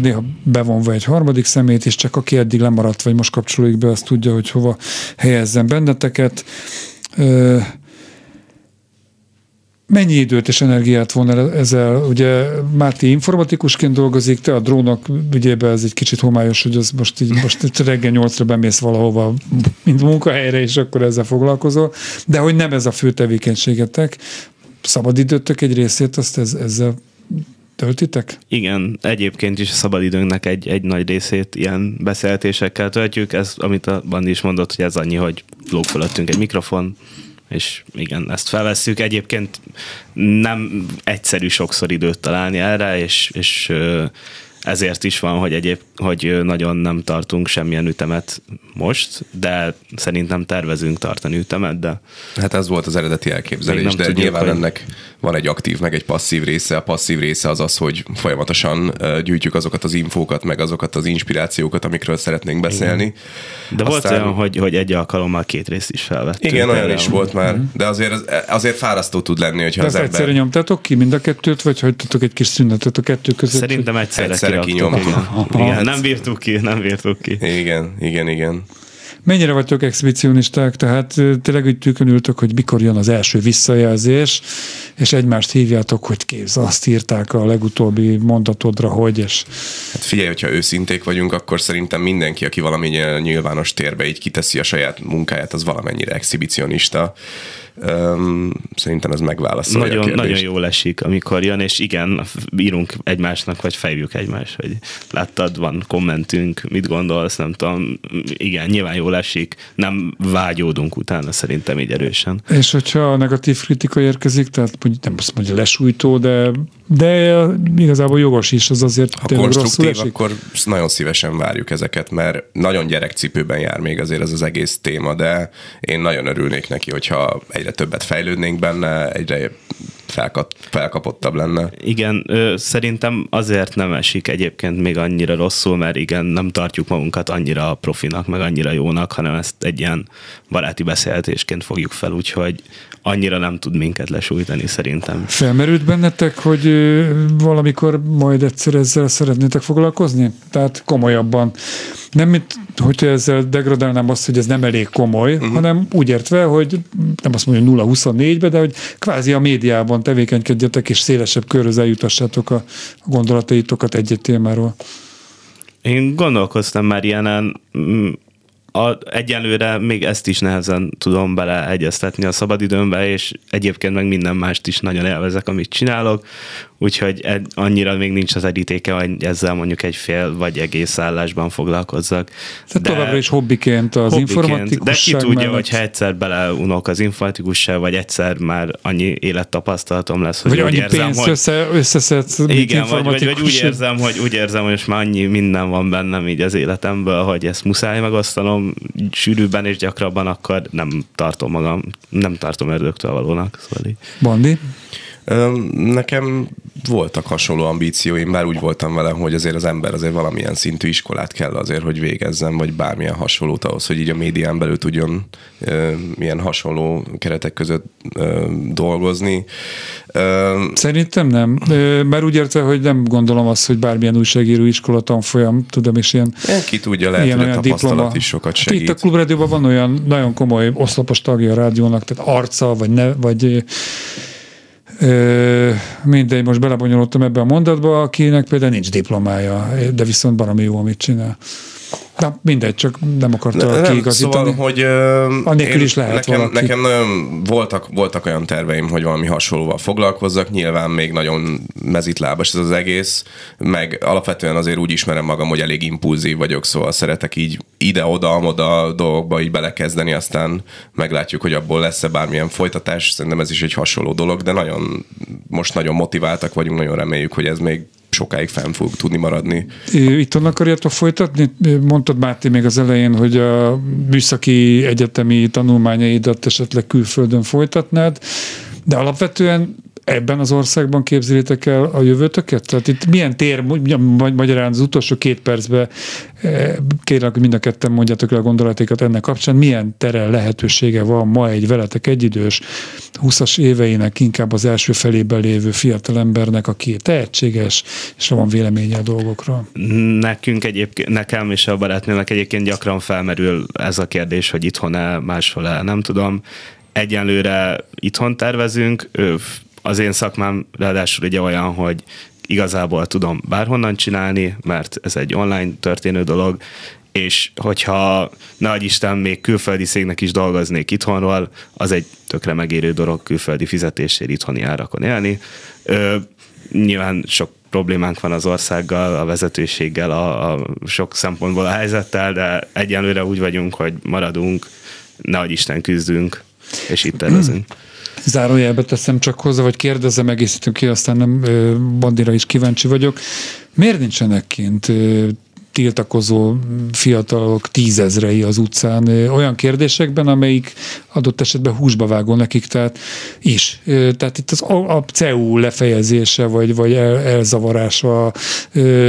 néha bevonva egy harmadik szemét, és csak aki eddig lemaradt, vagy most kapcsolódik be, azt tudja, hogy hova helyezzen benneteket. Mennyi időt és energiát von el ezzel? Ugye Máté informatikusként dolgozik, te a drónok ügyében ez egy kicsit homályos, hogy az most így most reggel nyolcra bemész valahova, mint munkahelyre, és akkor ezzel foglalkozol. De hogy nem ez a fő tevékenységetek, szabadidőtök egy részét, azt ez, ezzel töltitek? Igen, egyébként is a szabadidőnknek egy, egy nagy részét ilyen beszélgetésekkel töltjük. Ez, amit a Bandi is mondott, hogy ez annyi, hogy lóg fölöttünk egy mikrofon, és igen, ezt felvesszük. Egyébként nem egyszerű sokszor időt találni erre, és, és ezért is van, hogy egyéb, hogy nagyon nem tartunk semmilyen ütemet most, de szerintem tervezünk tartani ütemet, de... Hát ez volt az eredeti elképzelés, de tudjuk, nyilván hogy... ennek van egy aktív, meg egy passzív része. A passzív része az az, hogy folyamatosan gyűjtjük azokat az infókat, meg azokat az inspirációkat, amikről szeretnénk beszélni. Igen. De Aztán... volt olyan, hogy, hogy egy alkalommal két részt is felvettünk. Igen, olyan is volt már, mhm. de azért, azért fárasztó tud lenni, hogyha de az ember... egyszerre nyomtátok ki mind a kettőt, vagy hagytatok egy kis szünetet a kettő között? Szerintem egyszerre, egyszerre kinyomtuk. Igen, nem bírtuk ki, nem bírtuk ki. Igen, igen, igen. Mennyire vagytok exhibicionisták, tehát tényleg úgy tükönültök, hogy mikor jön az első visszajelzés, és egymást hívjátok, hogy képz, azt írták a legutóbbi mondatodra, hogy, és... Hát figyelj, hogyha őszinték vagyunk, akkor szerintem mindenki, aki valamennyire nyilvános térbe így kiteszi a saját munkáját, az valamennyire exhibicionista Um, szerintem ez megválaszolja nagyon, a Nagyon jól esik, amikor jön, és igen, írunk egymásnak, vagy fejjük egymás, hogy láttad, van kommentünk, mit gondolsz, nem tudom, igen, nyilván jól esik, nem vágyódunk utána szerintem így erősen. És hogyha a negatív kritika érkezik, tehát mondjuk nem azt mondja lesújtó, de, de igazából jogos is, az azért ha konstruktív, akkor nagyon szívesen várjuk ezeket, mert nagyon gyerekcipőben jár még azért ez az egész téma, de én nagyon örülnék neki, hogyha egy egyre többet fejlődnénk benne, egyre felkap, felkapottabb lenne. Igen, ö, szerintem azért nem esik egyébként még annyira rosszul, mert igen, nem tartjuk magunkat annyira profinak, meg annyira jónak, hanem ezt egy ilyen baráti beszélgetésként fogjuk fel, úgyhogy annyira nem tud minket lesújtani szerintem. Felmerült bennetek, hogy valamikor majd egyszer ezzel szeretnétek foglalkozni? Tehát komolyabban. Nem, mint hogy ezzel degradálnám azt, hogy ez nem elég komoly, uh-huh. hanem úgy értve, hogy nem azt mondja 0-24-be, de hogy kvázi a médiában tevékenykedjetek, és szélesebb körhöz eljutassátok a gondolataitokat egy-egy témáról. Én gondolkoztam már ilyenen, a, egyelőre még ezt is nehezen tudom beleegyeztetni a szabadidőmbe, és egyébként meg minden mást is nagyon élvezek, amit csinálok, úgyhogy annyira még nincs az edítéke, hogy ezzel mondjuk egy fél vagy egész állásban foglalkozzak. Tehát de továbbra is hobbiként az hobbiként, informatikusság De ki tudja, mellett... hogyha egyszer beleunok az informatikusság, vagy egyszer már annyi élettapasztalatom lesz, hogy vagy úgy annyi érzem, pénzt hogy... össze, összeszedsz, Igen, vagy, vagy, vagy, úgy érzem, hogy úgy érzem, hogy most már annyi minden van bennem így az életemből, hogy ezt muszáj megosztanom sűrűbben és gyakrabban, akkor nem tartom magam, nem tartom ördögtől valónak. Szóval Bandi? Nekem voltak hasonló ambícióim, bár úgy voltam vele, hogy azért az ember azért valamilyen szintű iskolát kell azért, hogy végezzen, vagy bármilyen hasonlót ahhoz, hogy így a médián belül tudjon milyen hasonló keretek között dolgozni. Szerintem nem, mert úgy értve, hogy nem gondolom azt, hogy bármilyen újságíró iskola tanfolyam, tudom, és ilyen... Ki tudja, lehet, ilyen, hogy a tapasztalat diploma. is sokat segít. Itt a Klubrádióban van olyan nagyon komoly oszlopos tagja a rádiónak, tehát arca, vagy, ne, vagy mindegy, most belebonyolódtam ebbe a mondatba, akinek például nincs diplomája, de viszont valami jó, amit csinál. Na, mindegy, csak nem akartam ne, kiigazítani. Szóval, hogy Annélkül is lehet nekem, valaki. nekem nagyon voltak, voltak olyan terveim, hogy valami hasonlóval foglalkozzak. Nyilván még nagyon mezitlábas ez az egész, meg alapvetően azért úgy ismerem magam, hogy elég impulzív vagyok, szóval szeretek így ide-oda, amoda dolgokba így belekezdeni, aztán meglátjuk, hogy abból lesz-e bármilyen folytatás. Szerintem ez is egy hasonló dolog, de nagyon, most nagyon motiváltak vagyunk, nagyon reméljük, hogy ez még sokáig fenn fog tudni maradni. Itt akarjátok folytatni? Mondtad Máté még az elején, hogy a műszaki egyetemi tanulmányaidat esetleg külföldön folytatnád, de alapvetően ebben az országban képzelitek el a jövőtöket? Tehát itt milyen tér, magyarán az utolsó két percben eh, kérlek, hogy mind a ketten mondjátok el a gondolatékat ennek kapcsán, milyen tere lehetősége van ma egy veletek egyidős 20-as éveinek inkább az első felében lévő fiatalembernek, aki tehetséges, és van véleménye a dolgokról? Nekünk egyébként, nekem és a barátnőnek egyébként gyakran felmerül ez a kérdés, hogy itthon-e, máshol-e, nem tudom. Egyenlőre itthon tervezünk, az én szakmám ráadásul ugye olyan, hogy igazából tudom bárhonnan csinálni, mert ez egy online történő dolog, és hogyha nagy Isten még külföldi szégnek is dolgoznék itthonról, az egy tökre megérő dolog külföldi fizetésért itthoni árakon élni. Ö, nyilván sok problémánk van az országgal, a vezetőséggel, a, a sok szempontból a helyzettel, de egyenlőre úgy vagyunk, hogy maradunk, nagy Isten küzdünk, és itt tervezünk. Zárójelbe teszem csak hozzá, vagy kérdezem, egészítünk ki, aztán nem bandira is kíváncsi vagyok. Miért nincsenek kint tiltakozó fiatalok tízezrei az utcán olyan kérdésekben, amelyik adott esetben húsba vágó nekik, tehát is. Tehát itt az a, a CEU lefejezése, vagy, vagy el, elzavarása.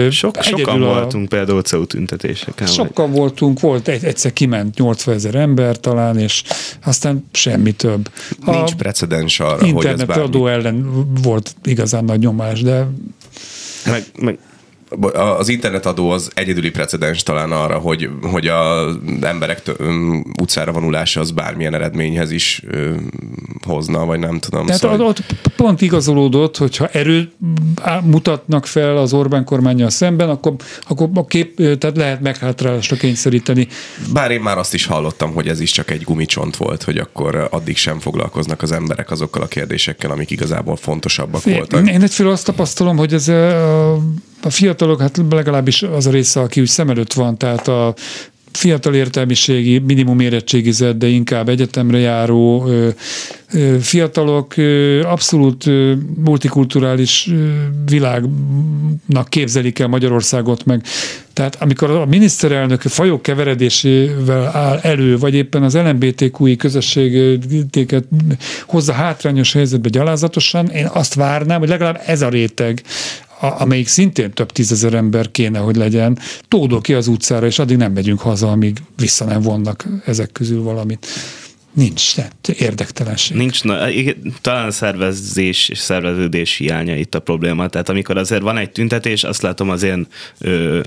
Sok, sokan a, voltunk például CEU tüntetéseken. Sokan vagy. voltunk, volt egy, egyszer kiment 80 ezer ember talán, és aztán semmi több. Nincs a precedens arra, hogy ez bármi... adó ellen volt igazán nagy nyomás, de meg, meg az internetadó az egyedüli precedens talán arra, hogy, hogy az emberek utcára vonulása az bármilyen eredményhez is ö, hozna, vagy nem tudom. Tehát szóval... ott pont igazolódott, hogyha erőt mutatnak fel az Orbán kormányjal szemben, akkor, akkor a kép, tehát lehet meghátrálásra kényszeríteni. Bár én már azt is hallottam, hogy ez is csak egy gumicsont volt, hogy akkor addig sem foglalkoznak az emberek azokkal a kérdésekkel, amik igazából fontosabbak Fé, voltak. Én egyfelől azt tapasztalom, hogy ez a, a fiatalok, hát legalábbis az a része, aki úgy szem előtt van, tehát a fiatal értelmiségi, minimum érettségizett, de inkább egyetemre járó fiatalok abszolút multikulturális világnak képzelik el Magyarországot, meg. Tehát amikor a miniszterelnök fajok keveredésével áll elő, vagy éppen az LMBTQI közösséget hozza hátrányos helyzetbe gyalázatosan, én azt várnám, hogy legalább ez a réteg amelyik szintén több tízezer ember kéne, hogy legyen, tódol ki az utcára, és addig nem megyünk haza, amíg vissza nem vonnak ezek közül valamit. Nincs, nem, érdektelenség. Nincs, na, talán a szervezés és szerveződés hiánya itt a probléma. Tehát amikor azért van egy tüntetés, azt látom az én ö,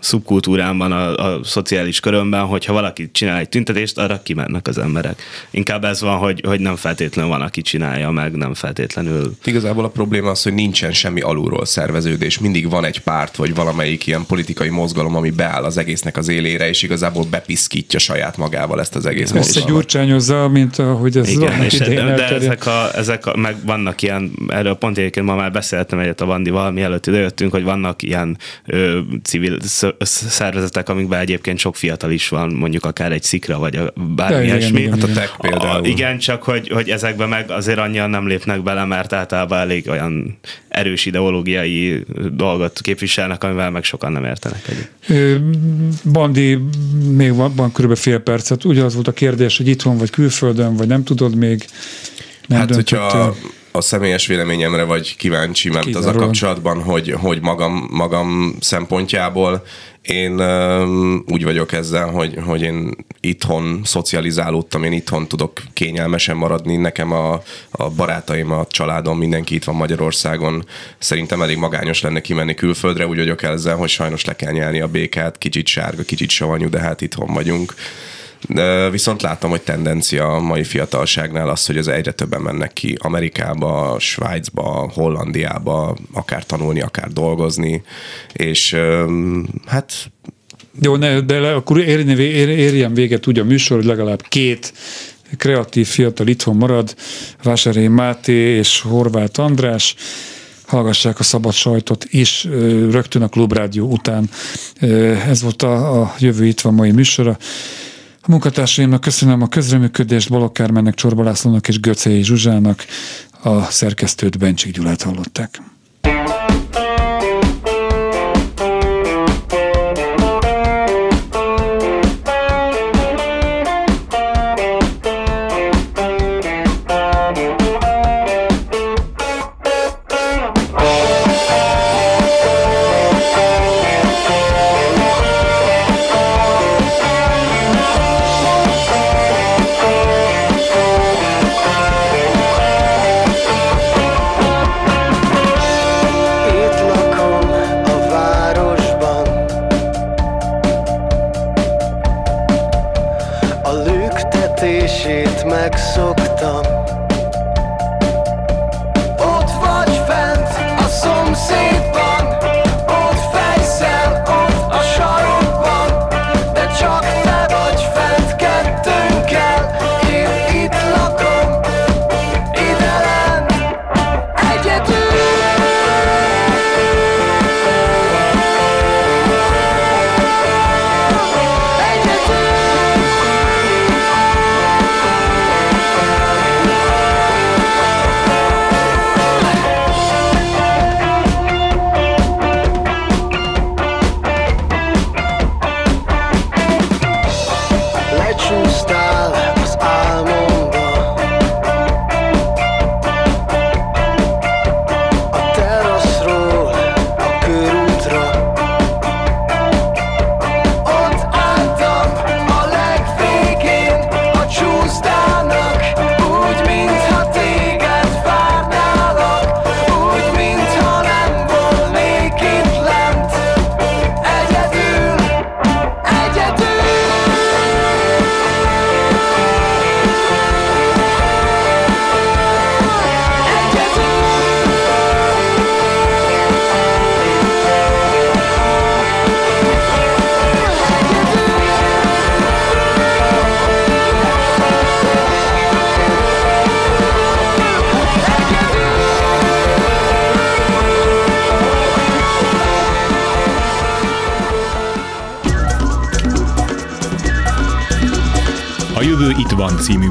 szubkultúrámban, a, a szociális körömben, hogyha valaki csinál egy tüntetést, arra kimennek az emberek. Inkább ez van, hogy, hogy nem feltétlenül van, aki csinálja meg, nem feltétlenül. Igazából a probléma az, hogy nincsen semmi alulról szerveződés. Mindig van egy párt, vagy valamelyik ilyen politikai mozgalom, ami beáll az egésznek az élére, és igazából bepiszkítja saját magával ezt az egész Összegyurcsányozza, mint ahogy ez Igen, és de, de ezek, a, ezek a, meg vannak ilyen, erről pont egyébként ma már beszéltem egyet a Vandival, mielőtt idejöttünk, hogy vannak ilyen ö, civil szervezetek, amikben egyébként sok fiatal is van, mondjuk akár egy szikra, vagy a, bármi ilyesmi. Hát a tech például. A, igen, csak hogy, hogy ezekben meg azért annyian nem lépnek bele, mert általában elég olyan erős ideológiai dolgot képviselnek, amivel meg sokan nem értenek együtt. Bandi, még van, van kb. fél percet. Ugye az volt a kérdés, hogy itthon vagy külföldön, vagy nem tudod még? Nem hát, hogyha a személyes véleményemre vagy kíváncsi, mert az a kapcsolatban, hogy, hogy magam, magam szempontjából én um, úgy vagyok ezzel, hogy, hogy én itthon szocializálódtam, én itthon tudok kényelmesen maradni. Nekem a, a barátaim, a családom, mindenki itt van Magyarországon. Szerintem elég magányos lenne kimenni külföldre, úgy vagyok ezzel, hogy sajnos le kell nyelni a békát, kicsit sárga, kicsit savanyú, de hát itthon vagyunk. Viszont látom, hogy tendencia a mai fiatalságnál az, hogy az egyre többen mennek ki Amerikába, Svájcba, Hollandiába, akár tanulni, akár dolgozni, és hát jó, ne, de akkor érjen, érjen véget úgy a műsor, hogy legalább két kreatív fiatal itthon marad, Vásáré Máté és Horváth András, hallgassák a szabad sajtot is rögtön a Klubrádió után. Ez volt a, a jövő itt van mai műsora. A munkatársaimnak köszönöm a közreműködést, Balogh Kármennek, Csorba Lászlónak és Göcei Zsuzsának, a szerkesztőt Bencsik Gyulát hallották.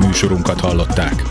Műsorunkat hallották.